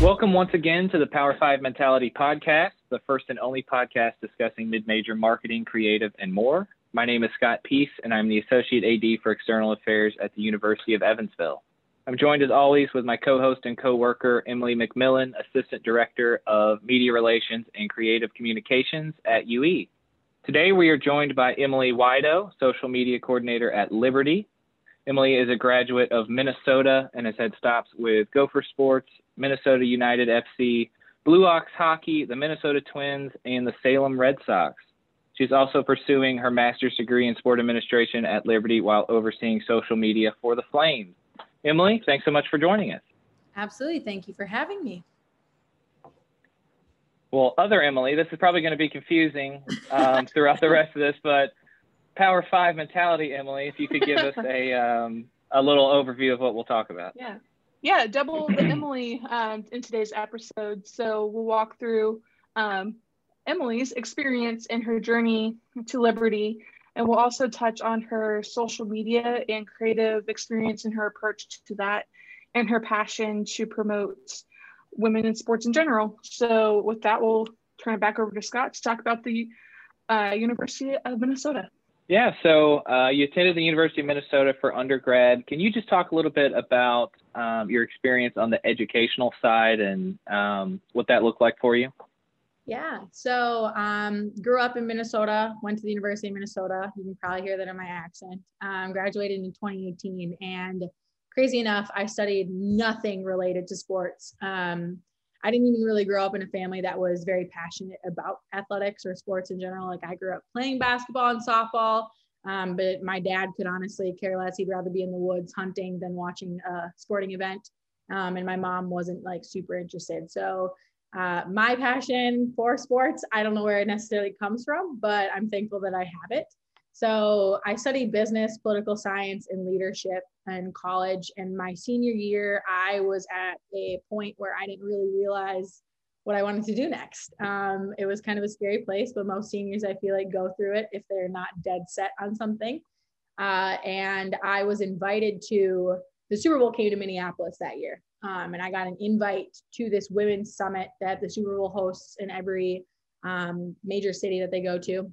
Welcome once again to the Power 5 Mentality Podcast, the first and only podcast discussing mid major marketing, creative, and more. My name is Scott Peace, and I'm the Associate AD for External Affairs at the University of Evansville. I'm joined as always with my co host and co worker, Emily McMillan, Assistant Director of Media Relations and Creative Communications at UE. Today, we are joined by Emily Wido, Social Media Coordinator at Liberty. Emily is a graduate of Minnesota and has had stops with Gopher Sports, Minnesota United FC, Blue Ox Hockey, the Minnesota Twins, and the Salem Red Sox. She's also pursuing her master's degree in sport administration at Liberty while overseeing social media for the Flames. Emily, thanks so much for joining us. Absolutely. Thank you for having me. Well, other Emily, this is probably going to be confusing um, throughout the rest of this, but Power Five mentality, Emily, if you could give us a um, a little overview of what we'll talk about. Yeah, yeah, double the Emily um, in today's episode. So we'll walk through um, Emily's experience and her journey to Liberty, and we'll also touch on her social media and creative experience and her approach to that, and her passion to promote women in sports in general. So with that, we'll turn it back over to Scott to talk about the uh, University of Minnesota. Yeah, so uh, you attended the University of Minnesota for undergrad. Can you just talk a little bit about um, your experience on the educational side and um, what that looked like for you? Yeah, so um, grew up in Minnesota, went to the University of Minnesota. You can probably hear that in my accent. Um, graduated in 2018, and crazy enough, I studied nothing related to sports. Um, I didn't even really grow up in a family that was very passionate about athletics or sports in general. Like I grew up playing basketball and softball, um, but my dad could honestly care less. He'd rather be in the woods hunting than watching a sporting event. Um, and my mom wasn't like super interested. So uh, my passion for sports, I don't know where it necessarily comes from, but I'm thankful that I have it. So I studied business, political science, and leadership in college. And my senior year, I was at a point where I didn't really realize what I wanted to do next. Um, it was kind of a scary place, but most seniors, I feel like, go through it if they're not dead set on something. Uh, and I was invited to the Super Bowl came to Minneapolis that year. Um, and I got an invite to this women's summit that the Super Bowl hosts in every um, major city that they go to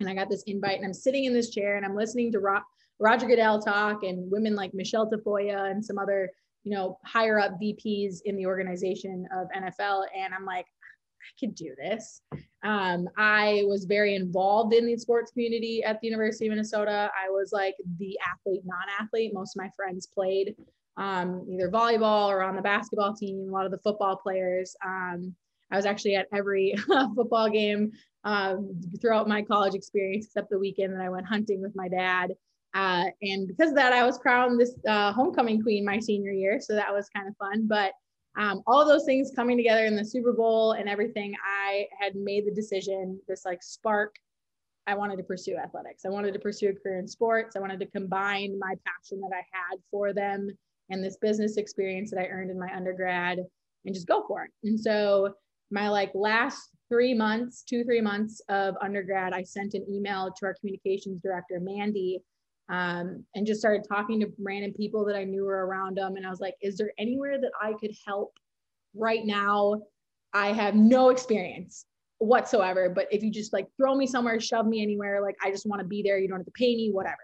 and I got this invite and I'm sitting in this chair and I'm listening to Ro- Roger Goodell talk and women like Michelle Tafoya and some other, you know, higher up VPs in the organization of NFL. And I'm like, I could do this. Um, I was very involved in the sports community at the University of Minnesota. I was like the athlete, non-athlete. Most of my friends played um, either volleyball or on the basketball team. A lot of the football players. Um, I was actually at every football game um, throughout my college experience, except the weekend that I went hunting with my dad. Uh, and because of that, I was crowned this uh, homecoming queen my senior year. So that was kind of fun. But um, all those things coming together in the Super Bowl and everything, I had made the decision, this like spark. I wanted to pursue athletics. I wanted to pursue a career in sports. I wanted to combine my passion that I had for them and this business experience that I earned in my undergrad and just go for it. And so my like last three months, two, three months of undergrad, I sent an email to our communications director, Mandy, um, and just started talking to random people that I knew were around them. And I was like, is there anywhere that I could help right now? I have no experience whatsoever, but if you just like throw me somewhere, shove me anywhere, like I just want to be there, you don't have to pay me, whatever.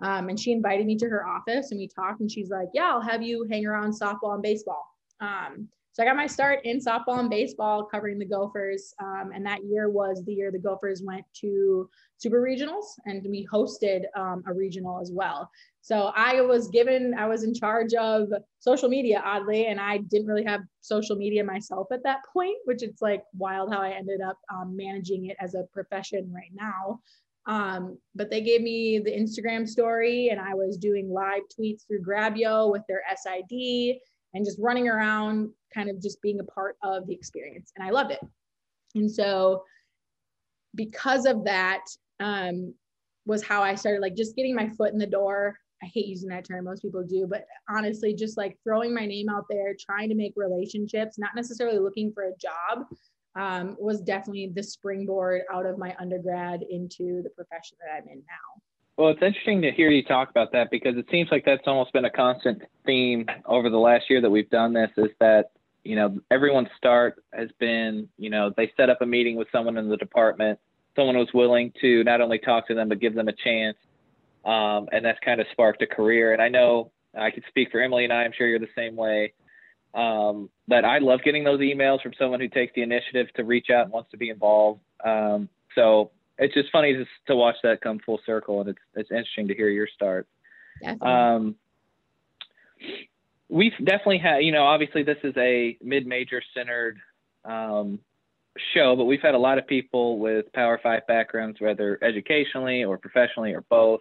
Um, and she invited me to her office and we talked and she's like, yeah, I'll have you hang around softball and baseball. Um, so I got my start in softball and baseball covering the Gophers. Um, and that year was the year the Gophers went to super regionals and we hosted um, a regional as well. So I was given, I was in charge of social media oddly, and I didn't really have social media myself at that point, which it's like wild how I ended up um, managing it as a profession right now. Um, but they gave me the Instagram story and I was doing live tweets through Grabyo with their SID and just running around, kind of just being a part of the experience. And I loved it. And so, because of that, um, was how I started like just getting my foot in the door. I hate using that term, most people do, but honestly, just like throwing my name out there, trying to make relationships, not necessarily looking for a job, um, was definitely the springboard out of my undergrad into the profession that I'm in now. Well, it's interesting to hear you talk about that because it seems like that's almost been a constant theme over the last year that we've done this is that, you know, everyone's start has been, you know, they set up a meeting with someone in the department. Someone was willing to not only talk to them, but give them a chance. Um, and that's kind of sparked a career. And I know I could speak for Emily and I, I'm sure you're the same way. Um, but I love getting those emails from someone who takes the initiative to reach out and wants to be involved. Um, so it's just funny to, to watch that come full circle, and it's it's interesting to hear your start. Definitely. We've definitely had, you know, obviously this is a mid-major centered um, show, but we've had a lot of people with Power Five backgrounds, whether educationally or professionally or both.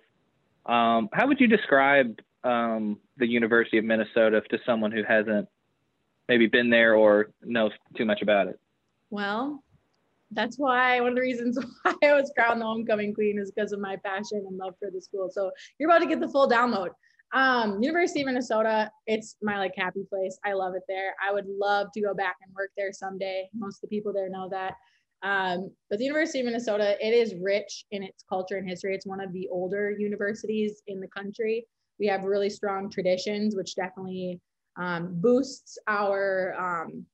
Um, how would you describe um, the University of Minnesota to someone who hasn't maybe been there or knows too much about it? Well, that's why one of the reasons why I was crowned the homecoming queen is because of my passion and love for the school. So you're about to get the full download. Um, University of Minnesota, it's my like happy place. I love it there. I would love to go back and work there someday. Most of the people there know that. Um, but the University of Minnesota, it is rich in its culture and history. It's one of the older universities in the country. We have really strong traditions, which definitely um, boosts our um,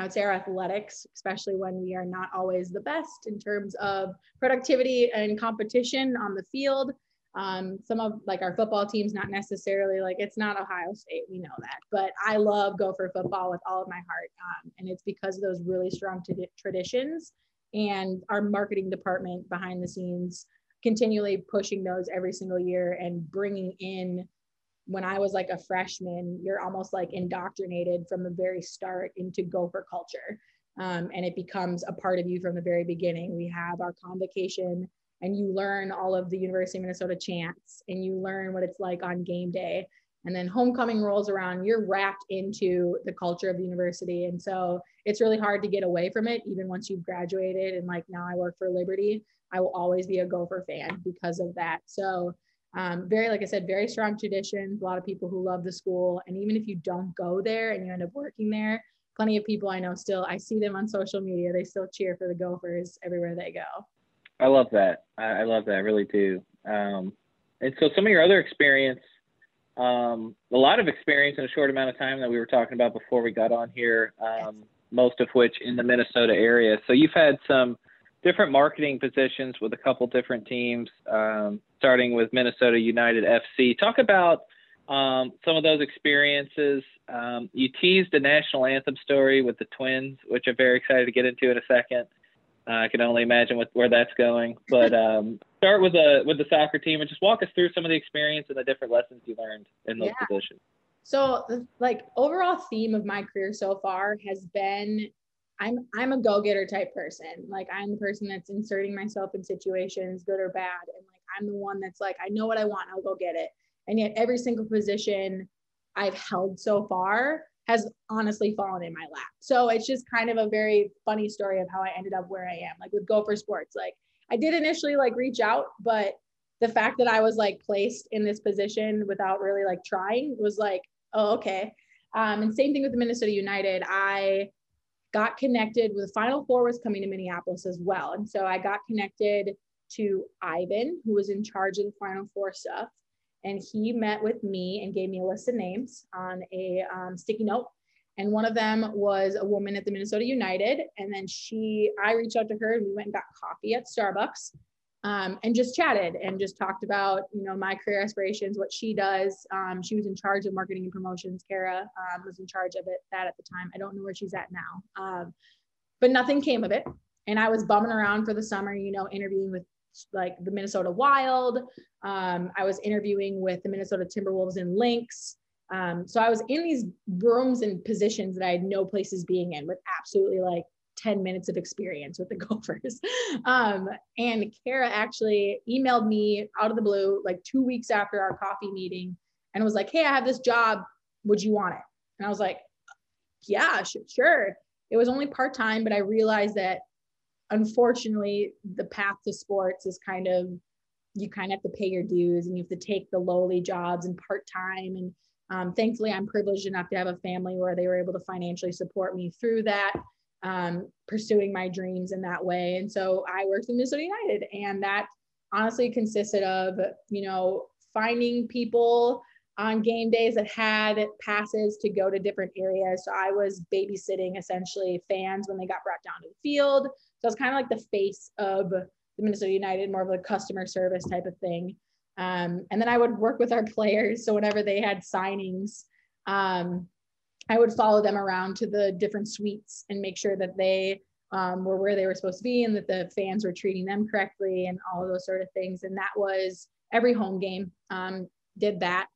I would say our athletics, especially when we are not always the best in terms of productivity and competition on the field. Um, some of like our football teams, not necessarily like it's not Ohio State, we know that, but I love Gopher football with all of my heart. Um, and it's because of those really strong t- traditions and our marketing department behind the scenes continually pushing those every single year and bringing in when I was like a freshman, you're almost like indoctrinated from the very start into Gopher culture. Um, and it becomes a part of you from the very beginning. We have our convocation, and you learn all of the University of Minnesota chants, and you learn what it's like on game day. And then homecoming rolls around, you're wrapped into the culture of the university. And so it's really hard to get away from it, even once you've graduated. And like now I work for Liberty, I will always be a Gopher fan because of that. So um, very, like I said, very strong traditions, a lot of people who love the school. And even if you don't go there and you end up working there, plenty of people I know still, I see them on social media, they still cheer for the Gophers everywhere they go. I love that. I, love that. I really do. Um, and so some of your other experience, um, a lot of experience in a short amount of time that we were talking about before we got on here, um, most of which in the Minnesota area. So you've had some different marketing positions with a couple different teams, um, starting with Minnesota United FC. Talk about um, some of those experiences. Um, you teased a national anthem story with the Twins, which I'm very excited to get into in a second. I can only imagine with, where that's going. But um, start with the with the soccer team and just walk us through some of the experience and the different lessons you learned in those yeah. positions. So, like overall theme of my career so far has been I'm I'm a go-getter type person. Like I'm the person that's inserting myself in situations, good or bad. And like I'm the one that's like, I know what I want, I'll go get it. And yet every single position I've held so far has honestly fallen in my lap. So it's just kind of a very funny story of how I ended up where I am. Like with Gopher Sports. Like I did initially like reach out, but the fact that I was like placed in this position without really like trying was like, oh, okay. Um, and same thing with the Minnesota United. I got connected with Final Four was coming to Minneapolis as well. And so I got connected to Ivan, who was in charge of the Final Four stuff. And he met with me and gave me a list of names on a um, sticky note. And one of them was a woman at the Minnesota United. And then she, I reached out to her and we went and got coffee at Starbucks um, and just chatted and just talked about you know my career aspirations what she does. Um, she was in charge of marketing and promotions. Kara um, was in charge of it that at the time. I don't know where she's at now. Um, but nothing came of it. And i was bumming around for the summer you know interviewing with like the minnesota wild um, i was interviewing with the minnesota timberwolves and lynx um, so i was in these rooms and positions that i had no places being in with absolutely like 10 minutes of experience with the Gophers. Um, and Kara actually emailed me out of the blue, like two weeks after our coffee meeting, and was like, Hey, I have this job. Would you want it? And I was like, Yeah, sure. It was only part time, but I realized that unfortunately, the path to sports is kind of you kind of have to pay your dues and you have to take the lowly jobs and part time. And um, thankfully, I'm privileged enough to have a family where they were able to financially support me through that. um, pursuing my dreams in that way. And so I worked with Minnesota United, and that honestly consisted of, you know, finding people on game days that had passes to go to different areas. So I was babysitting essentially fans when they got brought down to the field. So it's kind of like the face of the Minnesota United, more of a customer service type of thing. Um, and then I would work with our players. So whenever they had signings, um, I would follow them around to the different suites and make sure that they um, were where they were supposed to be and that the fans were treating them correctly and all of those sort of things. And that was every home game, um, did that.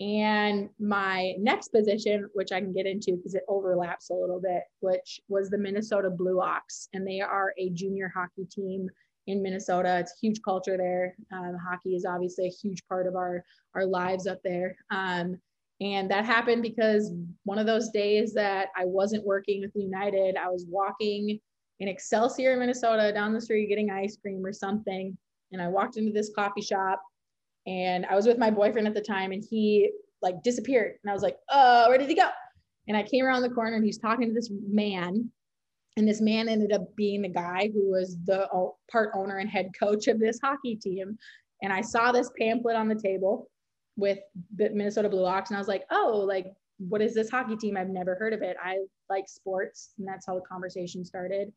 And my next position, which I can get into because it overlaps a little bit, which was the Minnesota Blue Ox. And they are a junior hockey team in Minnesota. It's a huge culture there. Um, hockey is obviously a huge part of our, our lives up there. Um, and that happened because one of those days that I wasn't working with United, I was walking in Excelsior, Minnesota, down the street getting ice cream or something. And I walked into this coffee shop and I was with my boyfriend at the time and he like disappeared. And I was like, oh, where did he go? And I came around the corner and he's talking to this man. And this man ended up being the guy who was the part owner and head coach of this hockey team. And I saw this pamphlet on the table with the Minnesota Blue Ox, and I was like, oh, like, what is this hockey team? I've never heard of it. I like sports, and that's how the conversation started.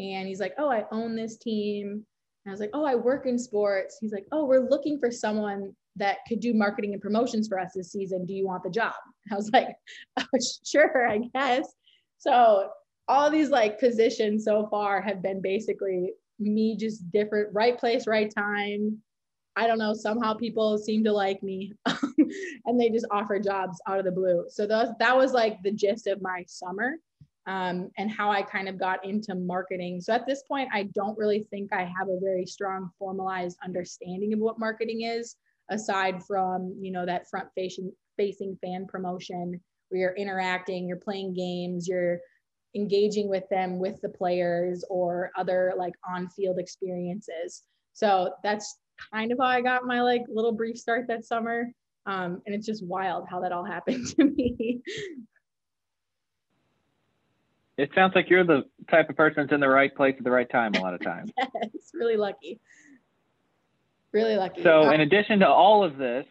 And he's like, oh, I own this team. And I was like, oh, I work in sports. He's like, oh, we're looking for someone that could do marketing and promotions for us this season. Do you want the job? I was like, oh, sure, I guess. So all these like positions so far have been basically me just different, right place, right time, I don't know, somehow people seem to like me and they just offer jobs out of the blue. So those, that was like the gist of my summer um, and how I kind of got into marketing. So at this point, I don't really think I have a very strong formalized understanding of what marketing is, aside from, you know, that front facing, facing fan promotion where you're interacting, you're playing games, you're engaging with them with the players or other like on-field experiences. So that's kind of how I got my like little brief start that summer. Um, and it's just wild how that all happened to me. It sounds like you're the type of person that's in the right place at the right time a lot of times. yes, really lucky. Really lucky. So, in addition to all of this,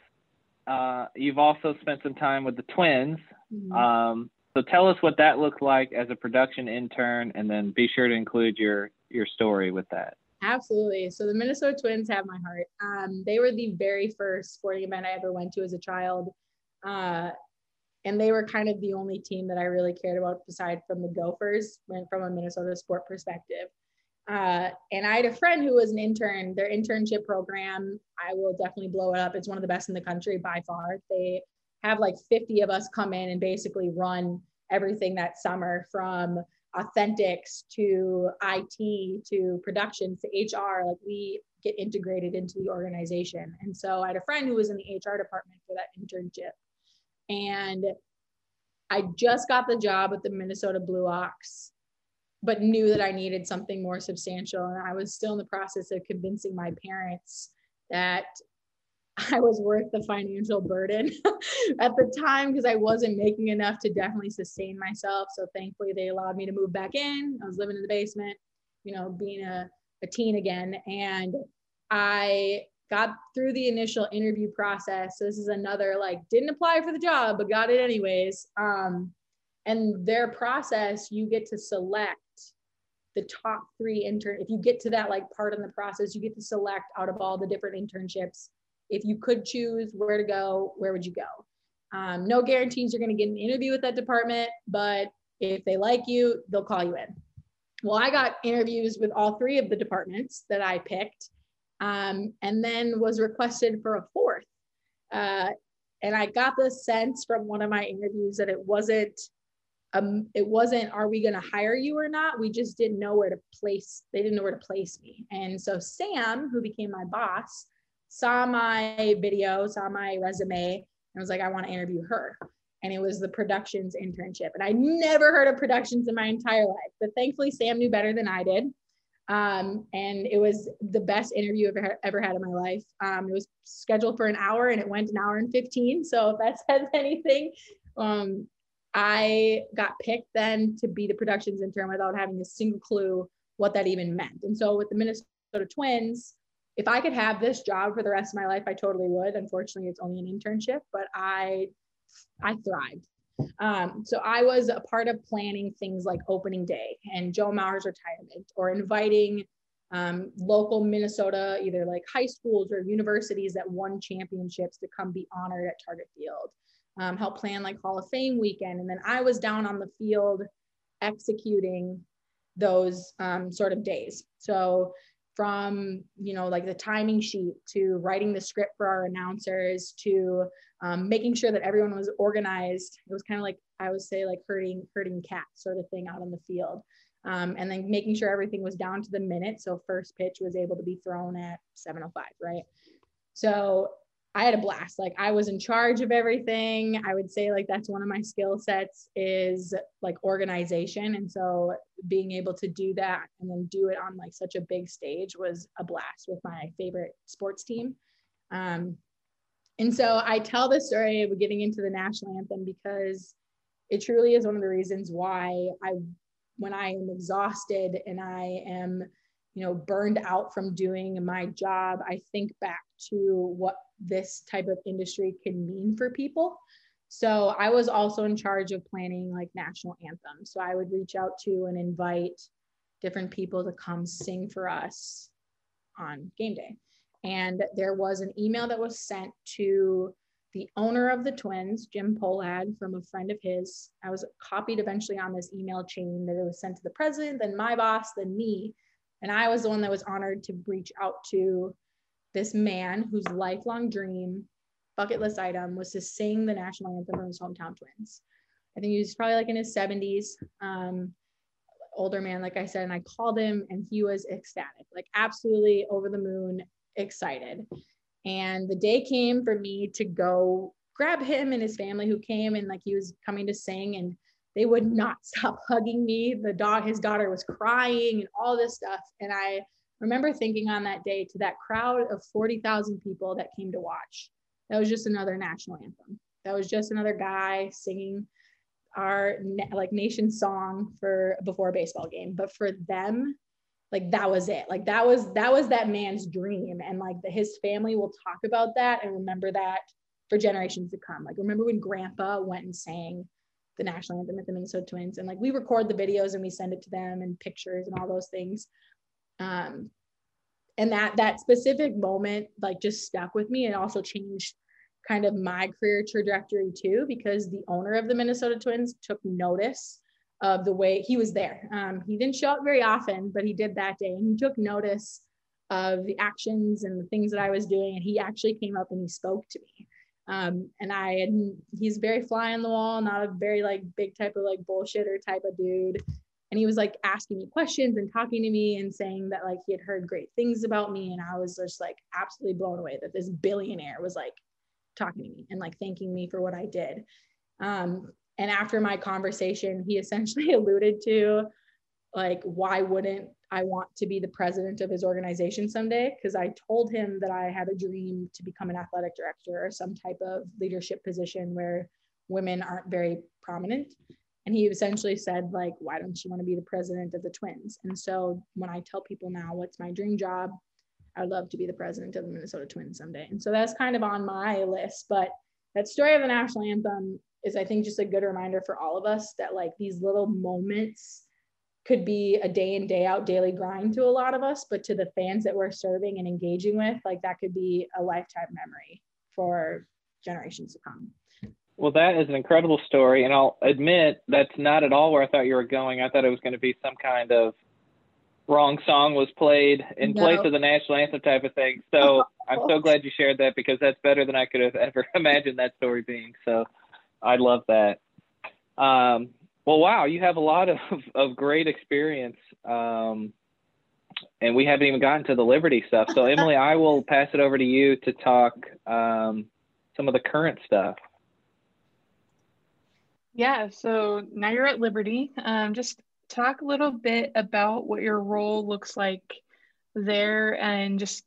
uh, you've also spent some time with the twins. Mm-hmm. Um, so, tell us what that looked like as a production intern, and then be sure to include your your story with that. Absolutely. So the Minnesota Twins have my heart. Um, they were the very first sporting event I ever went to as a child. Uh, and they were kind of the only team that I really cared about aside from the Gophers, from a Minnesota sport perspective. Uh, and I had a friend who was an intern. Their internship program, I will definitely blow it up. It's one of the best in the country by far. They have like 50 of us come in and basically run everything that summer from authentics to IT to production to HR, like we get integrated into the organization. And so I had a friend who was in the HR department for that internship. And I just got the job at the Minnesota Blue Ox, but knew that I needed something more substantial. And I was still in the process of convincing my parents that I was worth the financial burden at the time because I wasn't making enough to definitely sustain myself. So thankfully, they allowed me to move back in. I was living in the basement, you know, being a, a teen again. And I got through the initial interview process. So this is another like didn't apply for the job, but got it anyways. Um, and their process, you get to select the top three intern. If you get to that like part in the process, you get to select out of all the different internships if you could choose where to go, where would you go? Um, no guarantees you're going to get an interview with that department, but if they like you, they'll call you in. Well, I got interviews with all three of the departments that I picked, um, and then was requested for a fourth. Uh, and I got the sense from one of my interviews that it wasn't, um, it wasn't, are we going to hire you or not? We just didn't know where to place. They didn't know where to place me. And so Sam, who became my boss, saw my video, saw my resume, and was like, I want to interview her. And it was the productions internship. And I never heard of productions in my entire life, but thankfully Sam knew better than I did. Um, and it was the best interview I've ever, ever had in my life. Um, it was scheduled for an hour and it went an hour and 15. So if that says anything, um, I got picked then to be the productions intern without having a single clue what that even meant. And so with the Minnesota Twins, if I could have this job for the rest of my life, I totally would. Unfortunately, it's only an internship, but I I thrived. Um, so I was a part of planning things like opening day and Joe Mauer's retirement or inviting um, local Minnesota, either like high schools or universities that won championships to come be honored at Target Field. Um, help plan like Hall of Fame weekend. And then I was down on the field executing those um, sort of days. So from you know like the timing sheet to writing the script for our announcers to um, making sure that everyone was organized. It was kind of like i would say like herding herding cats sort of thing out on the field. Um, and then making sure everything was down to the minute. So first pitch was able to be thrown at 705 right? So I had a blast. Like I was in charge of everything. I would say like that's one of my skill sets is like organization. And so being able to do that and then do it on like such a big stage was a blast with my favorite sports team. Um, and so I tell this story of getting into the national anthem because it truly is one of the reasons why I, when I am exhausted and I am, you know, burned out from doing my job, I think back to what this type of industry can mean for people. So I was also in charge of planning like national anthems. So I would reach out to and invite different people to come sing for us on game day. And there was an email that was sent to the owner of the twins, Jim Pohlad, from a friend of his. I was copied eventually on this email chain that it was sent to the president, then my boss, then me. And I was the one that was honored to reach out to this man whose lifelong dream, bucket list item, was to sing the national anthem for his hometown twins. I think he was probably like in his 70s, um, older man, like I said, and I called him and he was ecstatic, like absolutely over the moon, excited. And the day came for me to go grab him and his family who came and like he was coming to sing and they would not stop hugging me. The dog, his daughter was crying and all this stuff. And I remember thinking on that day to that crowd of 40,000 people that came to watch. That was just another national anthem. That was just another guy singing our like nation song for before a baseball game. But for them, like that was it. Like that was that was that man's dream, and like the, his family will talk about that and remember that for generations to come. Like remember when Grandpa went and sang the national anthem at the Minnesota Twins, and like we record the videos and we send it to them and pictures and all those things um, and that that specific moment like just stuck with me. And also changed kind of my career trajectory too because the owner of the minnesota twins took notice of the way he was there. Um, he didn't show up very often but he did that day. And he took notice of the actions and the things that i was doing and he actually came up and he spoke to me. Um, and i he's very fly on the wall not a very like big type of like bullshitter type of dude and he was like asking me questions and talking to me and saying that like he had heard great things about me. And i was just like absolutely blown away that this billionaire was like talking to me and like thanking me for what i did. Um, and after my conversation he essentially alluded to like why wouldn't i want to be the president of his organization someday? Because i told him that i had a dream to become an athletic director or some type of leadership position where women aren't very prominent and he essentially said like why don't you want to be the president of the twins? And so when i tell people now what's my dream job i'd love to be the president of the minnesota twins someday. And so that's kind of on my list but that story of the national anthem is i think just a good reminder for all of us that like these little moments could be a day in day out daily grind to a lot of us but to the fans that we're serving and engaging with like that could be a lifetime memory for generations to come well, that is an incredible story, and I'll admit that's not at all where I thought you were going. I thought it was going to be some kind of wrong song was played in no. place of the national anthem type of thing. So I'm so glad you shared that because that's better than I could have ever imagined that story being. So I love that. Um, well, wow, you have a lot of, of great experience. Um, and we haven't even gotten to the Liberty stuff. So, Emily, I will pass it over to you to talk um, some of the current stuff. Yeah, so now you're at Liberty. Um, just talk a little bit about what your role looks like there and just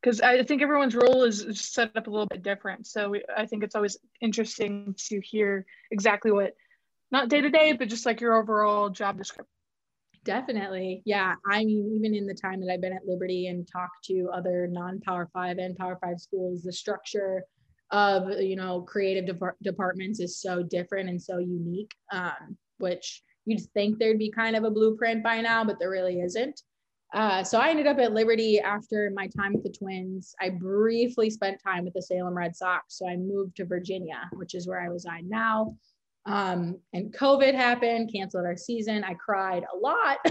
because I think everyone's role is set up a little bit different. So we, I think it's always interesting to hear exactly what not day to day, but just like your overall job description. Definitely. Yeah. I mean, even in the time that I've been at Liberty and talked to other non Power Five and Power Five schools, the structure of, you know, creative de- departments is so different and so unique, um, which you'd think there'd be kind of a blueprint by now, but there really isn't. Uh, so I ended up at Liberty after my time with the Twins. I briefly spent time with the Salem Red Sox. So I moved to Virginia, which is where I reside now. Um, and COVID happened, canceled our season. I cried a lot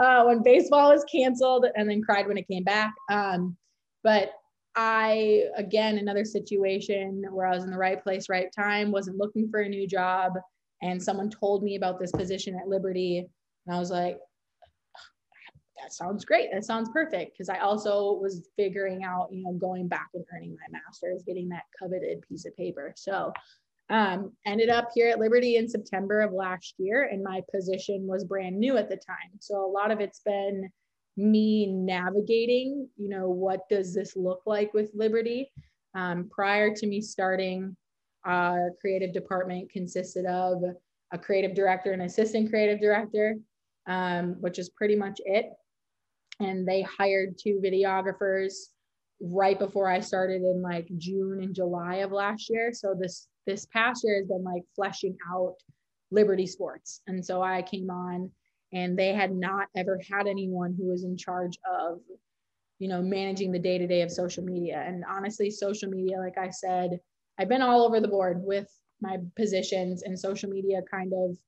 uh, when baseball was canceled and then cried when it came back. Um, but I, again, another situation where I was in the right place, right time, wasn't looking for a new job. And someone told me about this position at Liberty. And I was like, that sounds great. That sounds perfect. Because I also was figuring out, you know, going back and earning my master's, getting that coveted piece of paper. So um, ended up here at Liberty in September of last year, and my position was brand new at the time. So a lot of it's been me navigating, you know, what does this look like with Liberty? Um, prior to me starting, our creative department consisted of a creative director and assistant creative director, um, which is pretty much it. And they hired two videographers right before I started in like June and July of last year. So this this past year has been like fleshing out Liberty Sports. And so I came on and they had not ever had anyone who was in charge of, you know, managing the day to day of social media. And honestly, social media, like I said, I've been all over the board with my positions and social media kind of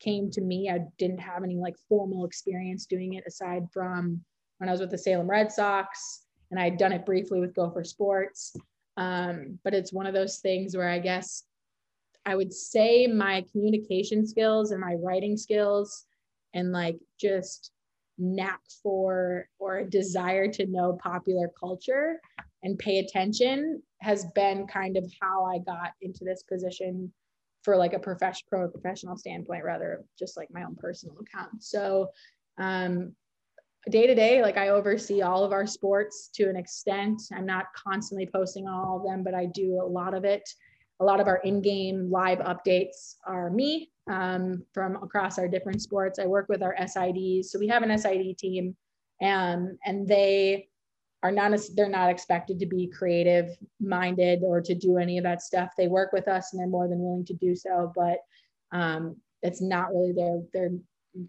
came to me. I didn't have any like formal experience doing it aside from when I was with the Salem Red Sox and I'd done it briefly with Gopher Sports. Um, but it's one of those things where I guess I would say my communication skills and my writing skills and like just knack for or a desire to know popular culture and pay attention has been kind of how I got into this position for like a professional pro professional standpoint rather just like my own personal account. So um day to day, like I oversee all of our sports to an extent. I'm not constantly posting on all of them, but I do a lot of it. A lot of our in-game live updates are me um, from across our different sports. I work with our SIDs, so we have an SID team, um, and they are not they're not expected to be creative minded or to do any of that stuff. They work with us, and they're more than willing to do so, but um, it's not really their their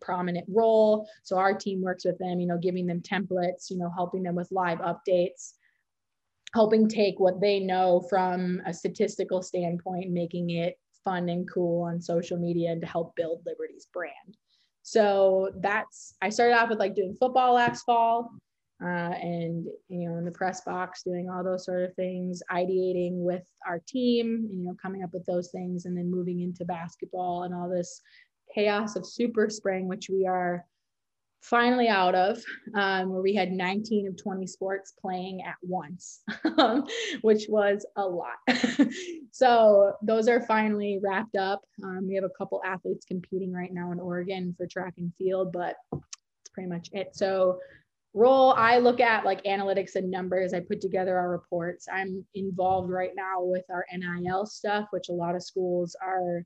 prominent role. So our team works with them, you know, giving them templates, you know, helping them with live updates, helping take what they know from a statistical standpoint, making it fun and cool on social media and to help build Liberty's brand. So that's, I started off with like doing football last fall. Uh, and you know in the press box doing all those sort of things ideating with our team you know coming up with those things and then moving into basketball and all this chaos of super spring, which we are finally out of, um, where we had 19 of 20 sports playing at once, um, which was a lot. so those are finally wrapped up. Um, we have a couple athletes competing right now in Oregon for track and field, but it's pretty much it. So role i look at like analytics and numbers i put together our reports i'm involved right now with our nil stuff which a lot of schools are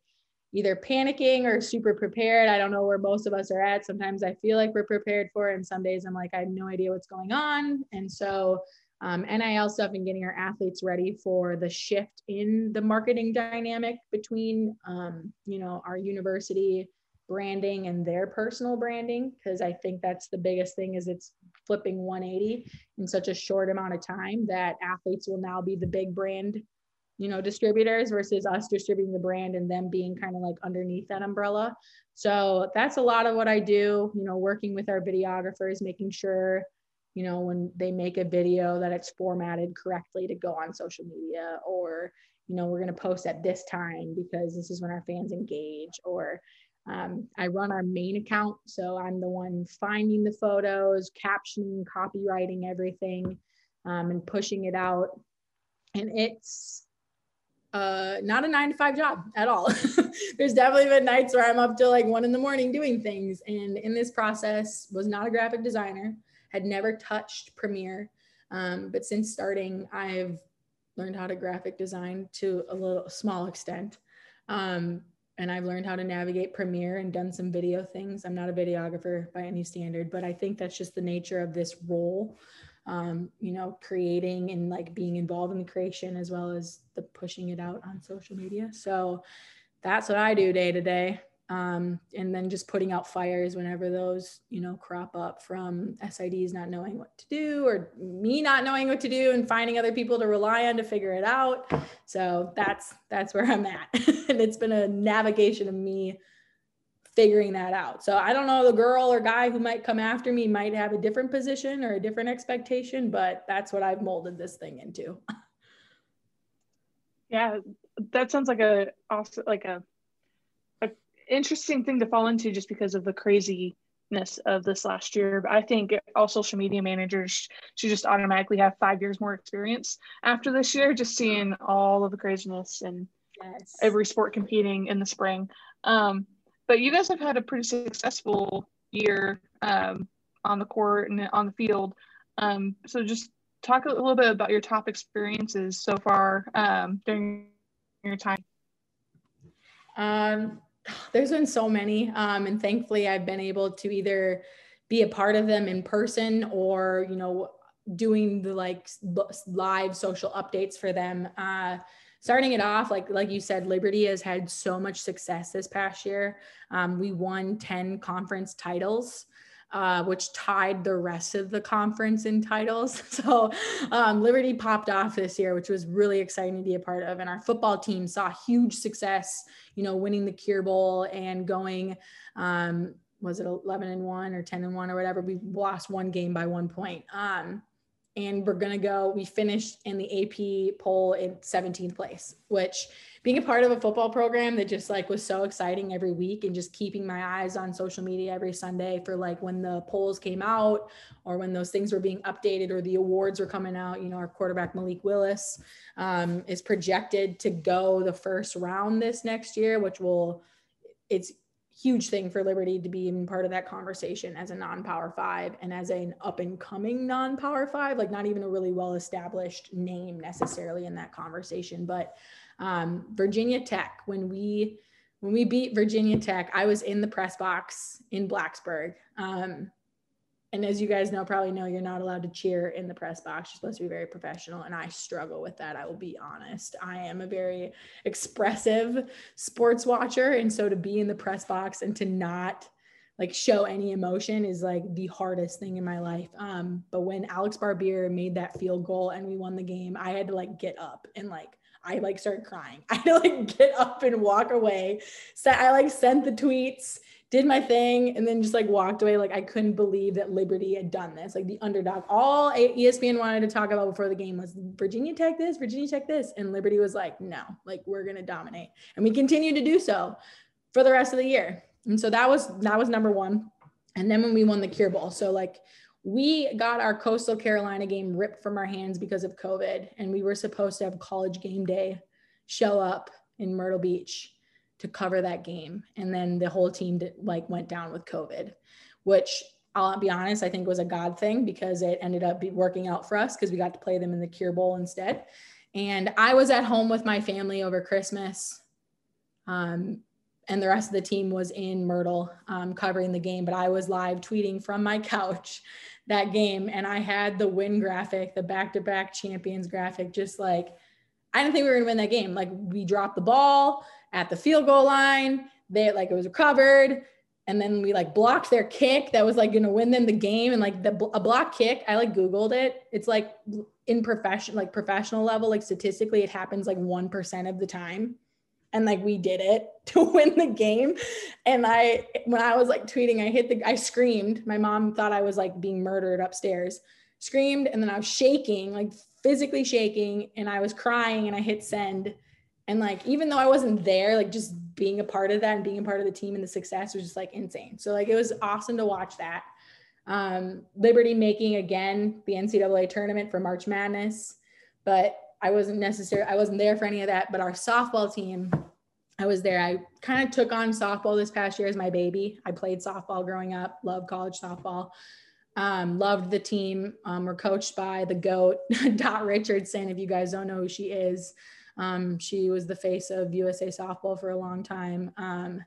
either panicking or super prepared. I don't know where most of us are at. Sometimes I feel like we're prepared for it, and some days I'm like, I have no idea what's going on. And so, um, NIL stuff and getting our athletes ready for the shift in the marketing dynamic between, um, you know, our university branding and their personal branding because i think that's the biggest thing is it's flipping 180 in such a short amount of time that athletes will now be the big brand you know distributors versus us distributing the brand and them being kind of like underneath that umbrella. So that's a lot of what i do you know working with our videographers making sure you know when they make a video that it's formatted correctly to go on social media or you know we're going to post at this time because this is when our fans engage or um, i run our main account. So i'm the one finding the photos captioning copywriting everything um, and pushing it out. And it's uh, not a nine to five job at all. There's definitely been nights where I'm up till like one in the morning doing things. And in this process, was not a graphic designer, had never touched Premiere. Um, but since starting, I've learned how to graphic design to a little small extent. Um, and I've learned how to navigate Premiere and done some video things. I'm not a videographer by any standard, but I think that's just the nature of this role. Um, you know, creating and like being involved in the creation as well as the pushing it out on social media. So that's what I do day to day um, and then just putting out fires whenever those you know crop up from SIDs not knowing what to do or me not knowing what to do and finding other people to rely on to figure it out. So that's that's where I'm at, and it's been a navigation of me figuring that out. So I don't know the girl or guy who might come after me might have a different position or a different expectation, but that's what I've molded this thing into. Yeah, that sounds like a also like a a interesting thing to fall into just because of the craziness of this last year. But I think all social media managers should just automatically have five years more experience after this year, just seeing all of the craziness and yes. every sport competing in the spring. Um, but you guys have had a pretty successful year um, on the court and on the field. Um, so just talk a little bit about your top experiences so far um, during your time. Um, there's been so many. Um, and thankfully, I've been able to either be a part of them in person or, you know, doing the like live social updates for them. Uh, starting it off, like like you said, Liberty has had so much success this past year. Um, we won 10 conference titles uh, which tied the rest of the conference in titles. So um, Liberty popped off this year, which was really exciting to be a part of. And our football team saw huge success, you know, winning the Cure Bowl and going, um, was it 11 and one or 10 and one or whatever? We lost one game by one point. Um, and we're going to go, we finished in the AP poll in 17th place, which being a part of a football program that just like was so exciting every week and just keeping my eyes on social media every Sunday for like when the polls came out or when those things were being updated or the awards were coming out. You know, our quarterback Malik Willis um, is projected to go the first round this next year, which will, it's huge thing for Liberty to be in part of that conversation as a non-power five and as an up and coming non-power five, like not even a really well established name necessarily in that conversation, but um, Virginia Tech, when we when we beat Virginia Tech, I was in the press box in Blacksburg. Um, and as you guys know, probably know, you're not allowed to cheer in the press box. You're supposed to be very professional. And I struggle with that. I will be honest. I am a very expressive sports watcher. And so to be in the press box and to not like show any emotion is like the hardest thing in my life. Um, but when Alex Barbir made that field goal and we won the game, I had to like get up and like I like started crying. I had to like get up and walk away. So I like sent the tweets, did my thing, and then just like walked away. Like I couldn't believe that Liberty had done this. Like the underdog. All ESPN wanted to talk about before the game was Virginia Tech this, Virginia Tech this, and Liberty was like, no, like we're gonna dominate, and we continued to do so for the rest of the year. And so that was that was number one. And then when we won the Cure Bowl, so like we got our Coastal Carolina game ripped from our hands because of COVID, and we were supposed to have college game day show up in Myrtle Beach to cover that game, and then the whole team did, like went down with COVID, which I'll be honest, I think was a God thing because it ended up working out for us because we got to play them in the Cure Bowl instead. And I was at home with my family over Christmas. Um, and the rest of the team was in Myrtle um, covering the game, but I was live tweeting from my couch that game and I had the win graphic, the back to back champions graphic, just like I didn't think we were gonna win that game. Like we dropped the ball at the field goal line, they like it was recovered. And then we like blocked their kick that was like gonna win them the game. And like the a block kick, I like Googled it. It's like in profession, like professional level, like statistically, it happens like 1% of the time and like we did it to win the game and i when i was like tweeting i hit the i screamed my mom thought i was like being murdered upstairs screamed and then i was shaking like physically shaking and i was crying and i hit send and like even though i wasn't there like just being a part of that and being a part of the team and the success was just like insane so like it was awesome to watch that um, liberty making again the ncaa tournament for march madness but I wasn't necessarily, I wasn't there for any of that, but our softball team, I was there. I kind of took on softball this past year as my baby. I played softball growing up, loved college softball. Um, loved the team. Um, we're coached by the GOAT, Dot Richardson. If you guys don't know who she is, Um, she was the face of USA softball for a long time. Um,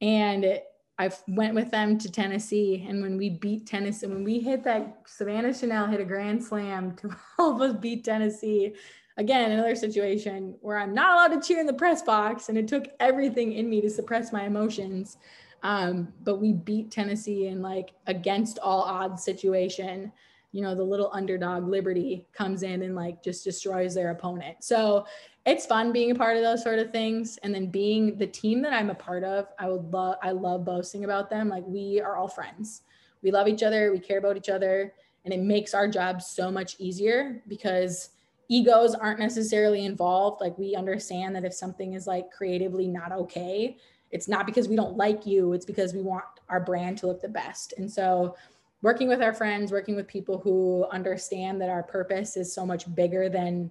and I went with them to Tennessee. And when we beat Tennessee, when we hit that, Savannah Chanel hit a grand slam to help us beat Tennessee. Again, another situation where I'm not allowed to cheer in the press box. And it took everything in me to suppress my emotions. Um, but we beat Tennessee in like against all odds situation you know, the little underdog Liberty comes in and like just destroys their opponent. So it's fun being a part of those sort of things. And then being the team that I'm a part of, I would love, I love boasting about them. Like we are all friends. We love each other. We care about each other. And it makes our job so much easier because egos aren't necessarily involved. Like we understand that if something is like creatively not okay, it's not because we don't like you, it's because we want our brand to look the best. And so working with our friends, working with people who understand that our purpose is so much bigger than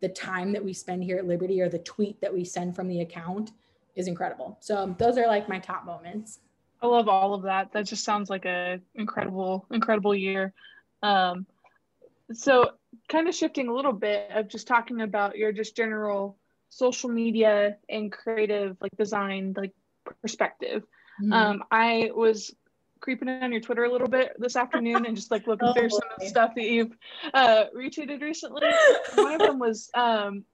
the time that we spend here at Liberty or the tweet that we send from the account is incredible. So those are like my top moments. I love all of that. That just sounds like a incredible, incredible year. Um, so kind of shifting a little bit of just talking about your just general social media and creative like design like perspective. Mm-hmm. Um, I was creeping on your Twitter a little bit this afternoon and just like looking oh, through boy. some of the stuff that you've uh, retweeted recently. One of them was um,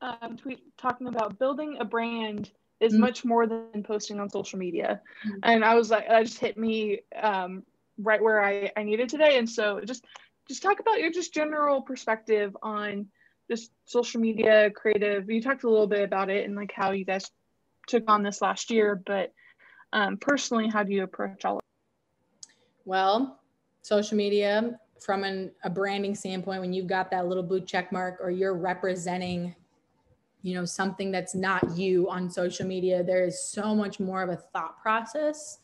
um, tweet talking about building a brand is mm-hmm. much more than posting on social media, mm-hmm. and I was like, that just hit me um, right where I, I needed today. And so just just talk about your just general perspective on just social media creative. You talked a little bit about it and like how you guys took on this last year, but um, personally, how do you approach all of well, social media from an, a branding standpoint, when you've got that little blue check mark or you're representing, you know, something that's not you on social media, there is so much more of a thought process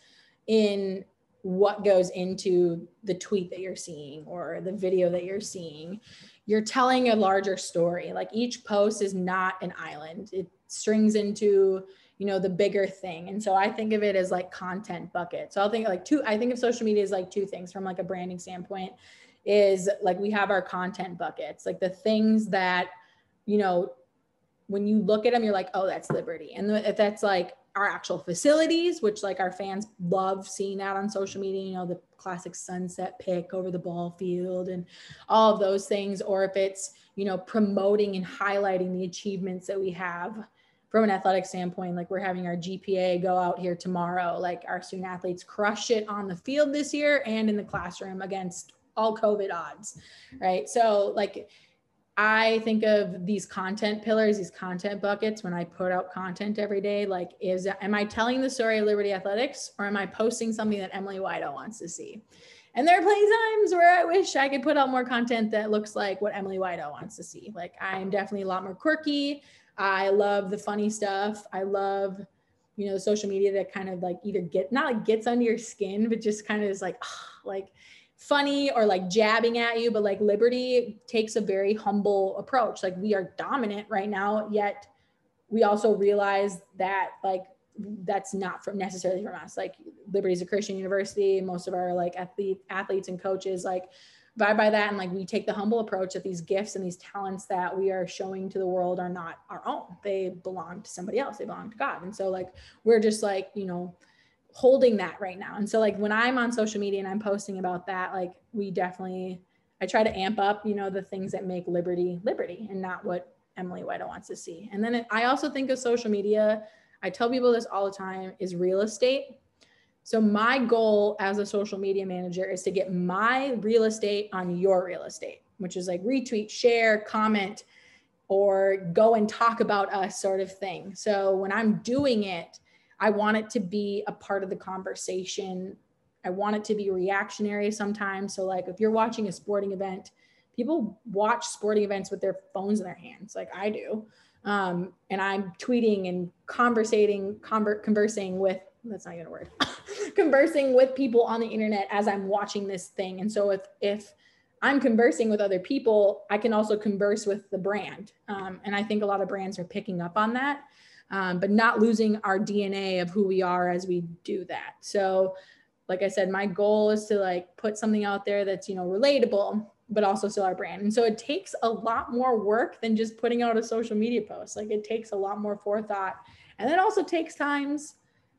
in what goes into the tweet that you're seeing or the video that you're seeing. You're telling a larger story. Like each post is not an island. It strings into you know the bigger thing. And so i think of it as like content bucket. So i'll think like two i think of social media as like two things from like a branding standpoint is like we have our content buckets like the things that you know when you look at them you're like oh that's liberty. And if that's like our actual facilities which like our fans love seeing out on social media you know the classic sunset pick over the ball field and all of those things or if it's you know promoting and highlighting the achievements that we have from an athletic standpoint, like we're having our GPA go out here tomorrow. Like our student athletes crush it on the field this year and in the classroom against all COVID odds, right? So, like, I think of these content pillars, these content buckets when I put out content every day. Like, is am I telling the story of Liberty Athletics or am I posting something that Emily Wido wants to see? And there are plenty times where I wish I could put out more content that looks like what Emily Wido wants to see. Like, I'm definitely a lot more quirky. I love the funny stuff. I love, you know, social media that kind of like either get not like gets under your skin, but just kind of is like, like funny or like jabbing at you. But like Liberty takes a very humble approach. Like we are dominant right now, yet we also realize that like that's not from necessarily from us. Like Liberty is a Christian university. Most of our like athlete athletes and coaches like vibe by that and like we take the humble approach that these gifts and these talents that we are showing to the world are not our own. They belong to somebody else. They belong to god. And so like we're just like you know holding that right now. And so like when i'm on social media and i'm posting about that like we definitely i try to amp up you know the things that make liberty liberty and not what emily wido wants to see. And then i also think of social media i tell people this all the time is real estate so my goal as a social media manager is to get my real estate on your real estate, which is like retweet, share, comment, or go and talk about us sort of thing. So when I'm doing it, I want it to be a part of the conversation. I want it to be reactionary sometimes. So like if you're watching a sporting event, people watch sporting events with their phones in their hands, like I do. Um, and I'm tweeting and conversating, conver- conversing with that's not even a word conversing with people on the internet as i'm watching this thing and so if if i'm conversing with other people i can also converse with the brand um, and i think a lot of brands are picking up on that um, but not losing our dna of who we are as we do that so like i said my goal is to like put something out there that's you know relatable but also still our brand. And so it takes a lot more work than just putting out a social media post. Like it takes a lot more forethought. And it also takes times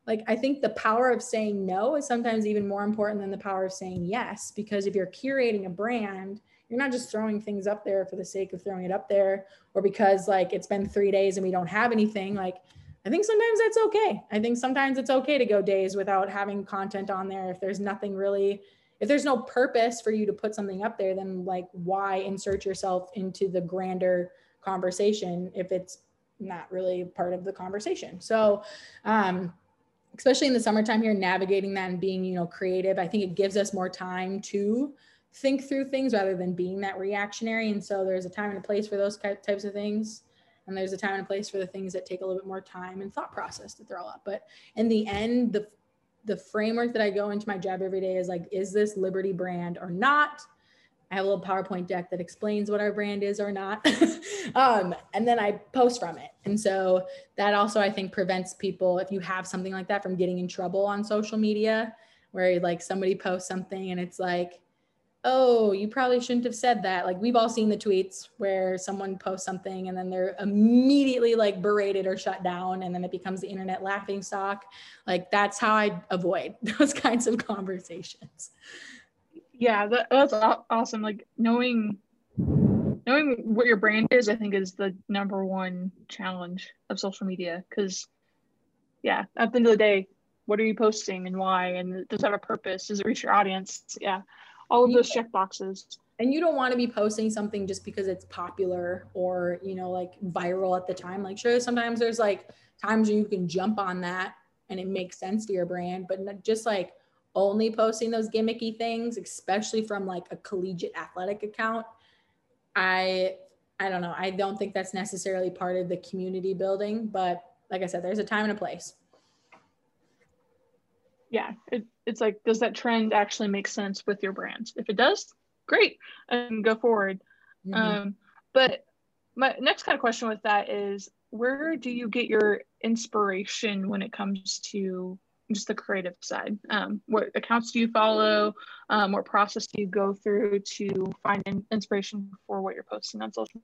like I think the power of saying no is sometimes even more important than the power of saying yes because if you're curating a brand, you're not just throwing things up there for the sake of throwing it up there or because like it's been 3 days and we don't have anything like I think sometimes that's okay. I think sometimes it's okay to go days without having content on there if there's nothing really if there's no purpose for you to put something up there then like why insert yourself into the grander conversation if it's not really part of the conversation. So um especially in the summertime here navigating that and being you know creative i think it gives us more time to think through things rather than being that reactionary. And so there's a time and a place for those types of things. And there's a time and a place for the things that take a little bit more time and thought process to throw up. But in the end the the framework that i go into my job every day is like is this liberty brand or not I have a little PowerPoint deck that explains what our brand is or not. um, and then I post from it. And so that also, I think, prevents people, if you have something like that, from getting in trouble on social media, where like somebody posts something and it's like, oh, you probably shouldn't have said that. Like we've all seen the tweets where someone posts something and then they're immediately like berated or shut down and then it becomes the internet laughing stock. Like that's how I avoid those kinds of conversations. Yeah, that, that's awesome. Like knowing knowing what your brand is, I think is the number one challenge of social media. Because, yeah, at the end of the day, what are you posting and why? And does it have a purpose? Does it reach your audience? Yeah, all of those check boxes. And you don't want to be posting something just because it's popular or you know like viral at the time. Like, sure, sometimes there's like times when you can jump on that and it makes sense to your brand, but just like only posting those gimmicky things, especially from like a collegiate athletic account, I I don't know. I don't think that's necessarily part of the community building, but like I said, there's a time and a place. Yeah, it, it's like, does that trend actually make sense with your brand? If it does, great, and go forward. Mm-hmm. Um, but my next kind of question with that is, where do you get your inspiration when it comes to just the creative side. Um, what accounts do you follow? Um, what process do you go through to find inspiration for what you're posting on social?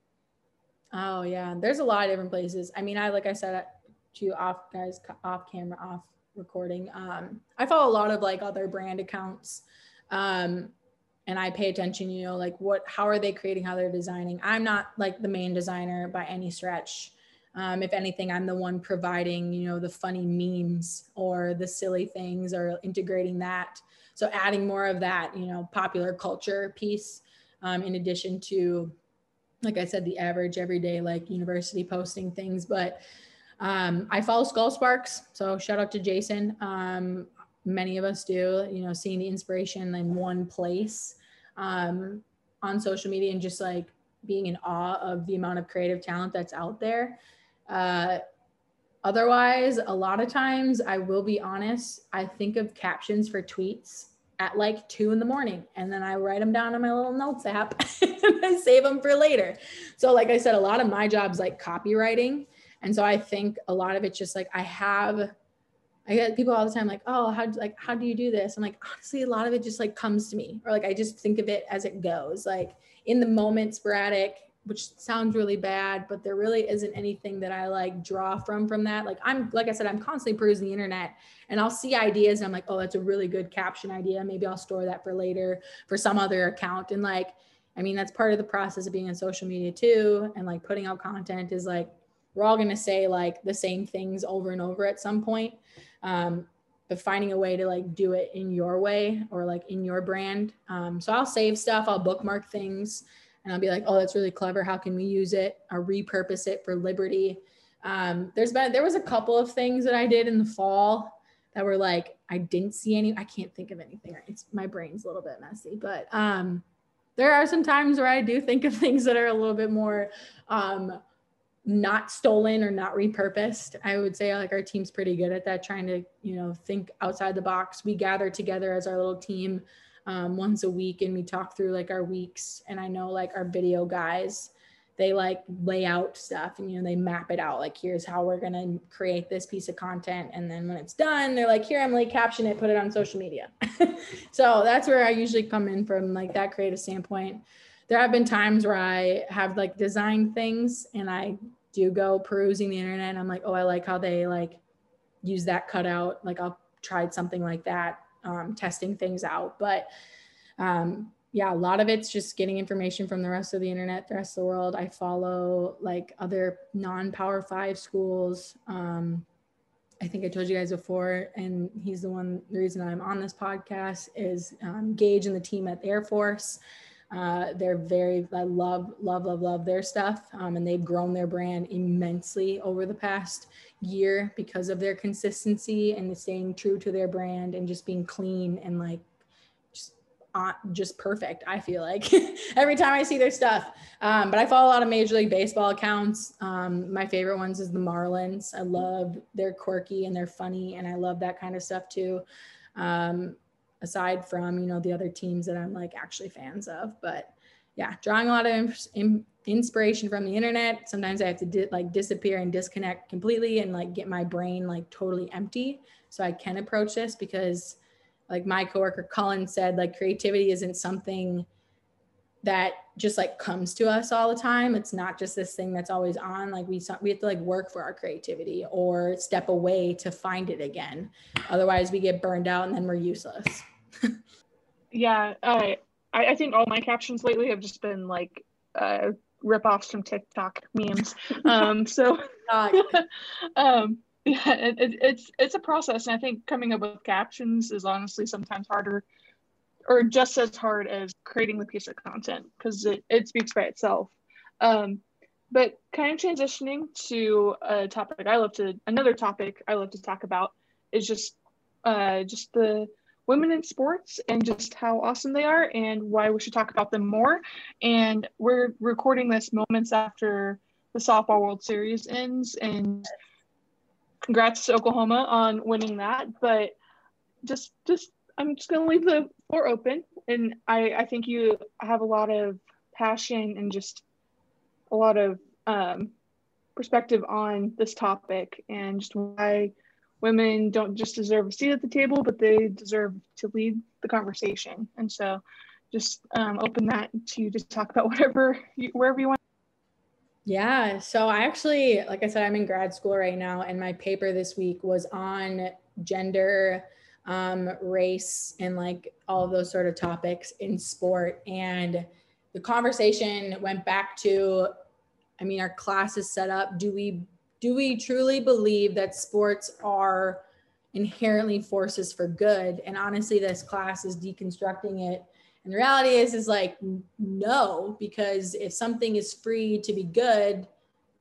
Oh yeah, there's a lot of different places. I mean, I like I said to you off guys off camera, off recording. Um, I follow a lot of like other brand accounts. Um, and I pay attention, you know, like what, how are they creating, how they're designing. I'm not like the main designer by any stretch. Um, if anything, I'm the one providing, you know, the funny memes or the silly things or integrating that. So adding more of that, you know, popular culture piece um, in addition to, like I said, the average everyday like university posting things. But um, I follow SkullSparks. So shout out to Jason. Um, many of us do, you know, seeing the inspiration in one place um, on social media and just like being in awe of the amount of creative talent that's out there. Uh, otherwise, a lot of times, I will be honest, I think of captions for tweets at like two in the morning and then I write them down in my little notes app and I save them for later. So, like I said, a lot of my job's like copywriting. And so I think a lot of it's just like I have I get people all the time like, oh, how like how do you do this? I'm like, honestly, a lot of it just like comes to me, or like I just think of it as it goes, like in the moment, sporadic which sounds really bad, but there really isn't anything that I like draw from from that. Like I'm like I said, I'm constantly perusing the internet and I'll see ideas and I'm like, oh, that's a really good caption idea. Maybe I'll store that for later for some other account. And like, I mean, that's part of the process of being on social media too. And like putting out content is like we're all gonna say like the same things over and over at some point. Um, but finding a way to like do it in your way or like in your brand. Um, so I'll save stuff, I'll bookmark things and I'll be like, oh, that's really clever. How can we use it or repurpose it for Liberty? Um, there's been there was a couple of things that I did in the fall that were like I didn't see any. I can't think of anything. It's my brain's a little bit messy, but um, there are some times where I do think of things that are a little bit more um, not stolen or not repurposed. I would say like our team's pretty good at that, trying to you know think outside the box. We gather together as our little team um, once a week and we talk through like our weeks. And I know like our video guys, they like lay out stuff and you know they map it out. Like here's how we're going to create this piece of content. And then when it's done they're like here emily caption it put it on social media. So that's where i usually come in from like that creative standpoint. There have been times where I have like designed things and I do go perusing the internet and I'm like, oh, I like how they like use that cutout. Like I'll try something like that, um, testing things out. But um, yeah, a lot of it's just getting information from the rest of the internet, the rest of the world. I follow like other non power five schools. Um, I think I told you guys before, and he's the one, the reason I'm on this podcast is um, Gage and the team at the Air Force. Uh, they're very, I love, love, love, love their stuff. Um, and they've grown their brand immensely over the past year because of their consistency and staying true to their brand and just being clean and like just, just perfect. I feel like every time I see their stuff. Um, but I follow a lot of Major League Baseball accounts. Um, my favorite ones is the Marlins. I love they're quirky and they're funny, and I love that kind of stuff too. Um, aside from you know the other teams that I'm like actually fans of. But yeah, drawing a lot of in, inspiration from the internet. Sometimes I have to di- like disappear and disconnect completely and like get my brain like totally empty so I can approach this because like my coworker Cullen said, like creativity isn't something that just like comes to us all the time. It's not just this thing that's always on. Like we we have to like work for our creativity or step away to find it again. Otherwise, we get burned out and then we're useless yeah, I I think all my captions lately have just been like uh, rip-offs from TikTok memes. Um, so, um, yeah, it, it, it's it's a process, and I think coming up with captions is honestly sometimes harder, or just as hard as creating the piece of content because it, it speaks by itself. Um, but kind of transitioning to a topic I love to another topic I love to talk about is just uh, just the women in sports and just how awesome they are and why we should talk about them more. And we're recording this moments after the softball World Series ends. And congrats to Oklahoma on winning that. But just, just, I'm just to leave the floor open. And I, I think you have a lot of passion and just a lot of um, perspective on this topic and just why women don't just deserve a seat at the table, but they deserve to lead the conversation. And so just um, open that to just talk about whatever, you, wherever you want. Yeah. So I actually, like I said, I'm in grad school right now, and my paper this week was on gender, um, race, and like all of those sort of topics in sport. And the conversation went back to, I mean, our class is set up. Do we do we truly believe that sports are inherently forces for good? And honestly this class is deconstructing it. And the reality is is like no because if something is free to be good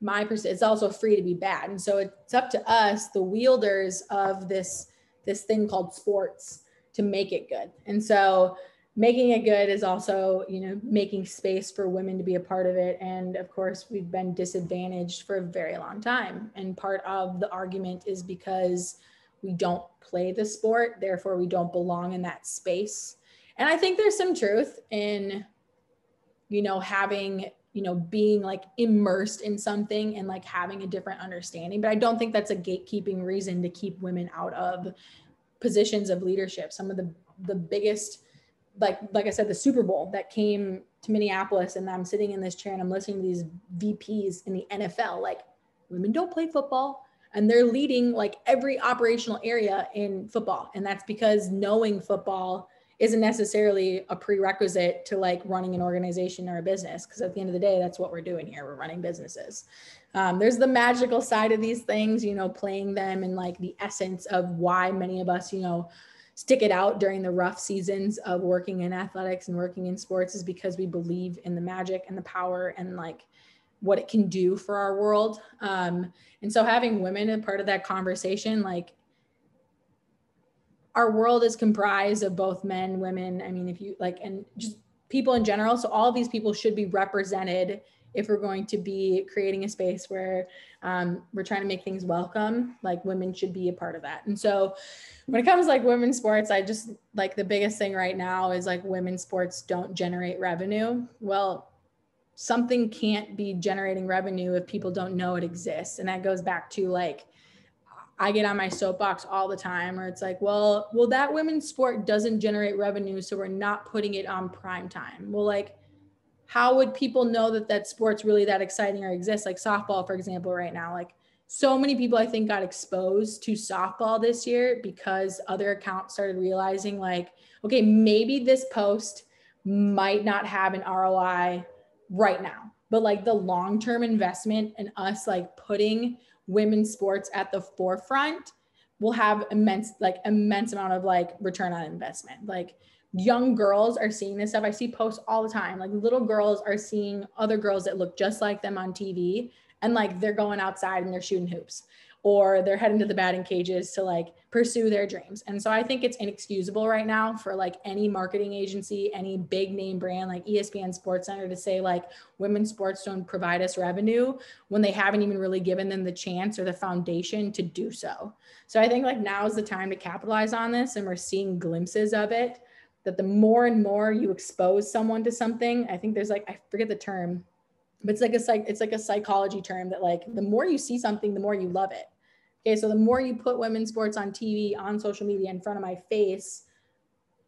my person it's also free to be bad. And so it's up to us the wielders of this this thing called sports to make it good. And so making it good is also you know making space for women to be a part of it. And of course we've been disadvantaged for a very long time. And part of the argument is because we don't play the sport therefore we don't belong in that space. And i think there's some truth in you know having you know being like immersed in something and like having a different understanding. But i don't think that's a gatekeeping reason to keep women out of positions of leadership. Some of the the biggest like like I said, the Super Bowl that came to Minneapolis, and I'm sitting in this chair and I'm listening to these VPs in the NFL. Like, women don't play football, and they're leading like every operational area in football, and that's because knowing football isn't necessarily a prerequisite to like running an organization or a business. Because at the end of the day, that's what we're doing here. We're running businesses. Um, there's the magical side of these things, you know, playing them and like the essence of why many of us, you know stick it out during the rough seasons of working in athletics and working in sports is because we believe in the magic and the power and like what it can do for our world. Um, and so having women a part of that conversation, like our world is comprised of both men, women. I mean, if you like, and just people in general. So all these people should be represented if we're going to be creating a space where um, we're trying to make things welcome, like women should be a part of that. And so when it comes like women's sports, I just like the biggest thing right now is like women's sports don't generate revenue. Well, something can't be generating revenue if people don't know it exists. And that goes back to like, I get on my soapbox all the time, or it's like, well, well, that women's sport doesn't generate revenue, so we're not putting it on prime time. Well, like, how would people know that that sport's really that exciting or exists? Like softball, for example, right now, like so many people I think got exposed to softball this year because other accounts started realizing like, okay, maybe this post might not have an ROI right now, but like the long-term investment in us like putting women's sports at the forefront will have immense like immense amount of like return on investment. Like young girls are seeing this stuff. I see posts all the time. Like little girls are seeing other girls that look just like them on TV and like they're going outside and they're shooting hoops or they're heading to the batting cages to like pursue their dreams. And so I think it's inexcusable right now for like any marketing agency, any big name brand like ESPN SportsCenter to say like women's sports don't provide us revenue when they haven't even really given them the chance or the foundation to do so. So I think like now is the time to capitalize on this and we're seeing glimpses of it that the more and more you expose someone to something, I think there's like, I forget the term, but it's like a psych, it's like a psychology term that like the more you see something, the more you love it. Okay. So the more you put women's sports on TV, on social media in front of my face,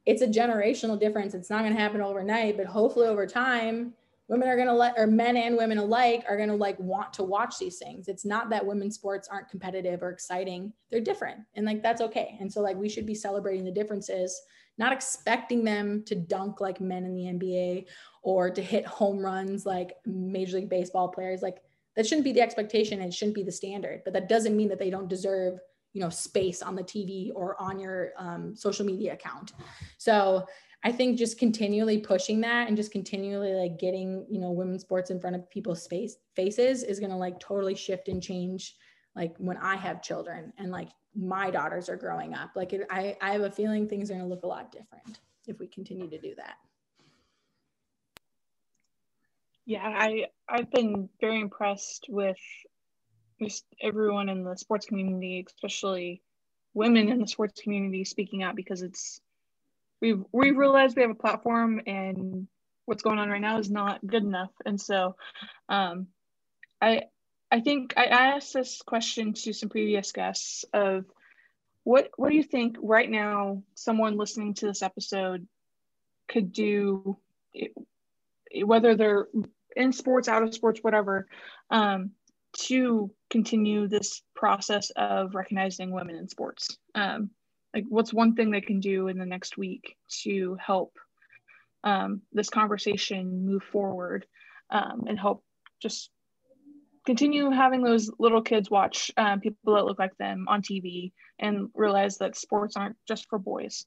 it's a generational difference. It's not going to happen overnight, but hopefully over time, women are going to let or men and women alike are going to like want to watch these things it's not that women's sports aren't competitive or exciting they're different and like that's okay and so like we should be celebrating the differences not expecting them to dunk like men in the NBA or to hit home runs like Major League Baseball players. Like that shouldn't be the expectation and shouldn't be the standard, but that doesn't mean that they don't deserve you know space on the TV or on your um, social media account. So I think just continually pushing that and just continually like getting you know women's sports in front of people's space faces is gonna like totally shift and change like when I have children and like my daughters are growing up. Like it, I, I have a feeling things are going to look a lot different if we continue to do that. Yeah, I I've been very impressed with just everyone in the sports community, especially women in the sports community speaking out because it's we've we've realized we have a platform and what's going on right now is not good enough. And so um I I think I asked this question to some previous guests of what what do you think right now someone listening to this episode could do whether they're in sports out of sports whatever um, to continue this process of recognizing women in sports? Um, like what's one thing they can do in the next week to help um, this conversation move forward um, and help just continue having those little kids watch um, people that look like them on TV and realize that sports aren't just for boys.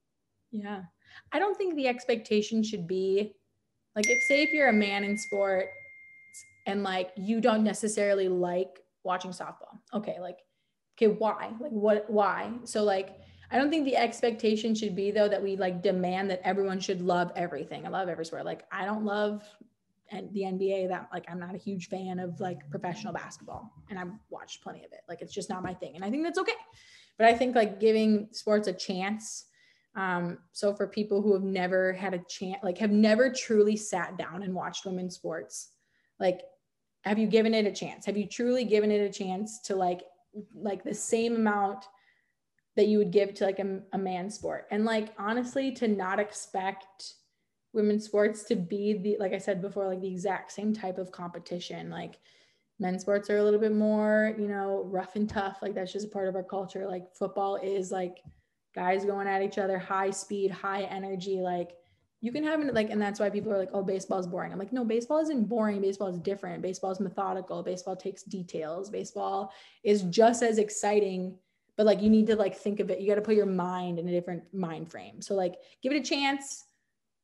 Yeah. I don't think the expectation should be like if say if you're a man in sport and like you don't necessarily like watching softball. Okay, like okay, why? Like what why? So like I don't think the expectation should be though that we like demand that everyone should love everything. I love every sport. Like I don't love and the NBA that like I'm not a huge fan of like professional basketball and I've watched plenty of it. Like it's just not my thing. And I think that's okay. But I think like giving sports a chance. Um, so for people who have never had a chance, like have never truly sat down and watched women's sports, like have you given it a chance? Have you truly given it a chance to like like the same amount that you would give to like a, a man sport? And like honestly, to not expect women's sports to be the like I said before, like the exact same type of competition. Like men's sports are a little bit more, you know, rough and tough. Like that's just a part of our culture. Like football is like guys going at each other, high speed, high energy. Like you can have it like, and that's why people are like, oh, baseball is boring. I'm like, no, baseball isn't boring. Baseball is different. Baseball is methodical. Baseball takes details. Baseball is just as exciting but like you need to like think of it you got to put your mind in a different mind frame so like give it a chance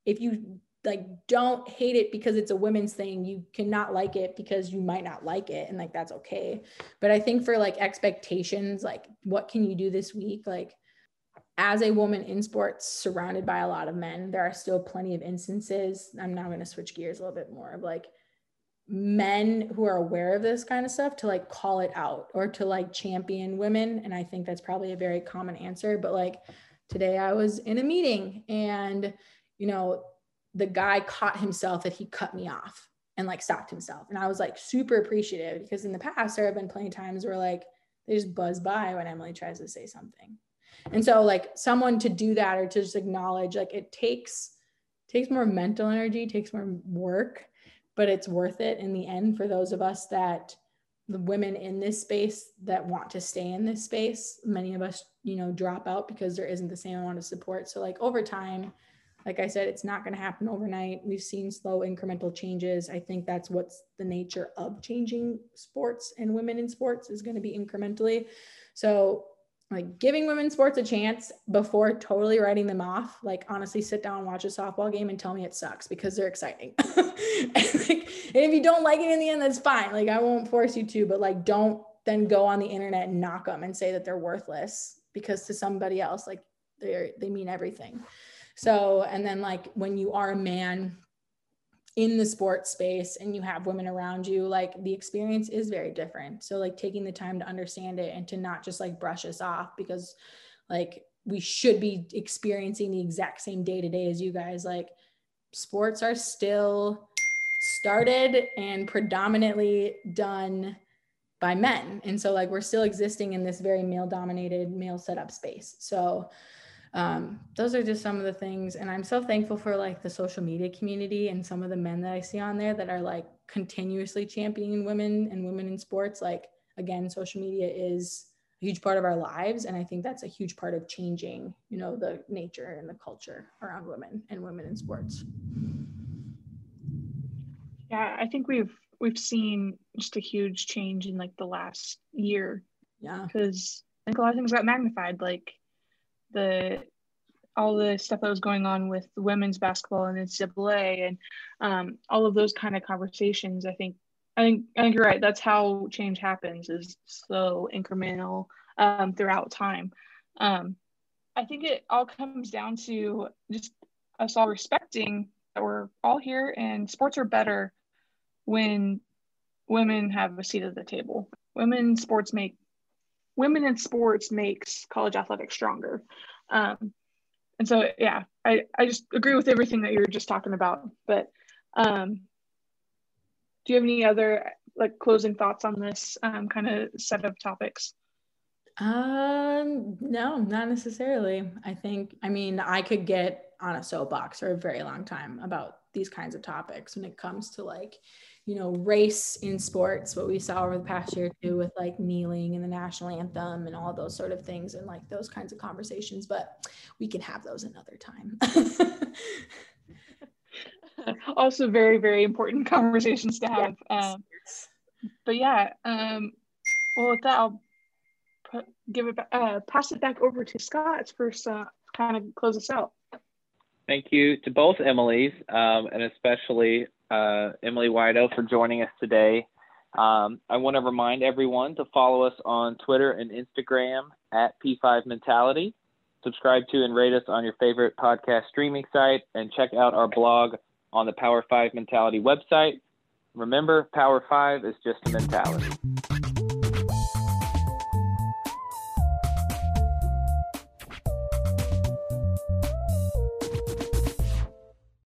if you like don't hate it because it's a women's thing you cannot like it because you might not like it and like that's okay. But i think for like expectations like what can you do this week? Like as a woman in sports surrounded by a lot of men there are still plenty of instances i'm now going to switch gears a little bit more of like men who are aware of this kind of stuff to like call it out or to like champion women and i think that's probably a very common answer but like today i was in a meeting and you know, the guy caught himself that he cut me off and like stopped himself. And I was like super appreciative because in the past there have been plenty of times where like they just buzz by when Emily tries to say something. And so like someone to do that or to just acknowledge like it takes takes more mental energy, takes more work. but it's worth it in the end for those of us that the women in this space that want to stay in this space many of us you know drop out because there isn't the same amount of support so like over time like i said it's not going to happen overnight. We've seen slow incremental changes. I think that's what's the nature of changing sports and women in sports is going to be incrementally. So like giving women sports a chance before totally writing them off like honestly sit down watch a softball game and tell me it sucks because they're exciting. And, like, and if you don't like it in the end that's fine. Like i won't force you to but like don't then go on the internet and knock them and say that they're worthless because to somebody else like they they mean everything so and then like when you are a man in the sports space and you have women around you like the experience is very different. So like taking the time to understand it and to not just like brush us off because like we should be experiencing the exact same day to day as you guys. Like sports are still started and predominantly done by men. And so like we're still existing in this very male dominated male setup space. So um, those are just some of the things and i'm so thankful for like the social media community and some of the men that i see on there that are like continuously championing women and women in sports. Like again social media is a huge part of our lives and i think that's a huge part of changing you know the nature and the culture around women and women in sports. Yeah i think we've we've seen just a huge change in like the last year. Yeah. Because i think a lot of things got magnified like the all the stuff that was going on with women's basketball and NCAA and um, all of those kind of conversations. I think I think I think you're right. That's how change happens is slow, incremental um, throughout time. Um, I think it all comes down to just us all respecting that we're all here and sports are better when women have a seat at the table. Women sports make women in sports makes college athletics stronger. Um, and so, yeah, I, I just agree with everything that you were just talking about. But um, do you have any other like closing thoughts on this um, kind of set of topics? Um, no, not necessarily. I think, I mean, I could get on a soapbox for a very long time about these kinds of topics when it comes to like, you know, race in sports, what we saw over the past year too with like kneeling and the national anthem and all those sort of things and like those kinds of conversations. But we can have those another time. also, very, very important conversations to have. Yes. Um, but yeah, um, well, with that, I'll put, give it, uh, pass it back over to Scott for uh, kind of close us out. Thank you to both Emily's, um, and especially uh, Emily Wido for joining us today. Um, I want to remind everyone to follow us on Twitter and Instagram at P5 Mentality. Subscribe to and rate us on your favorite podcast streaming site, and check out our blog on the Power 5 Mentality website. Remember, Power 5 is just a mentality.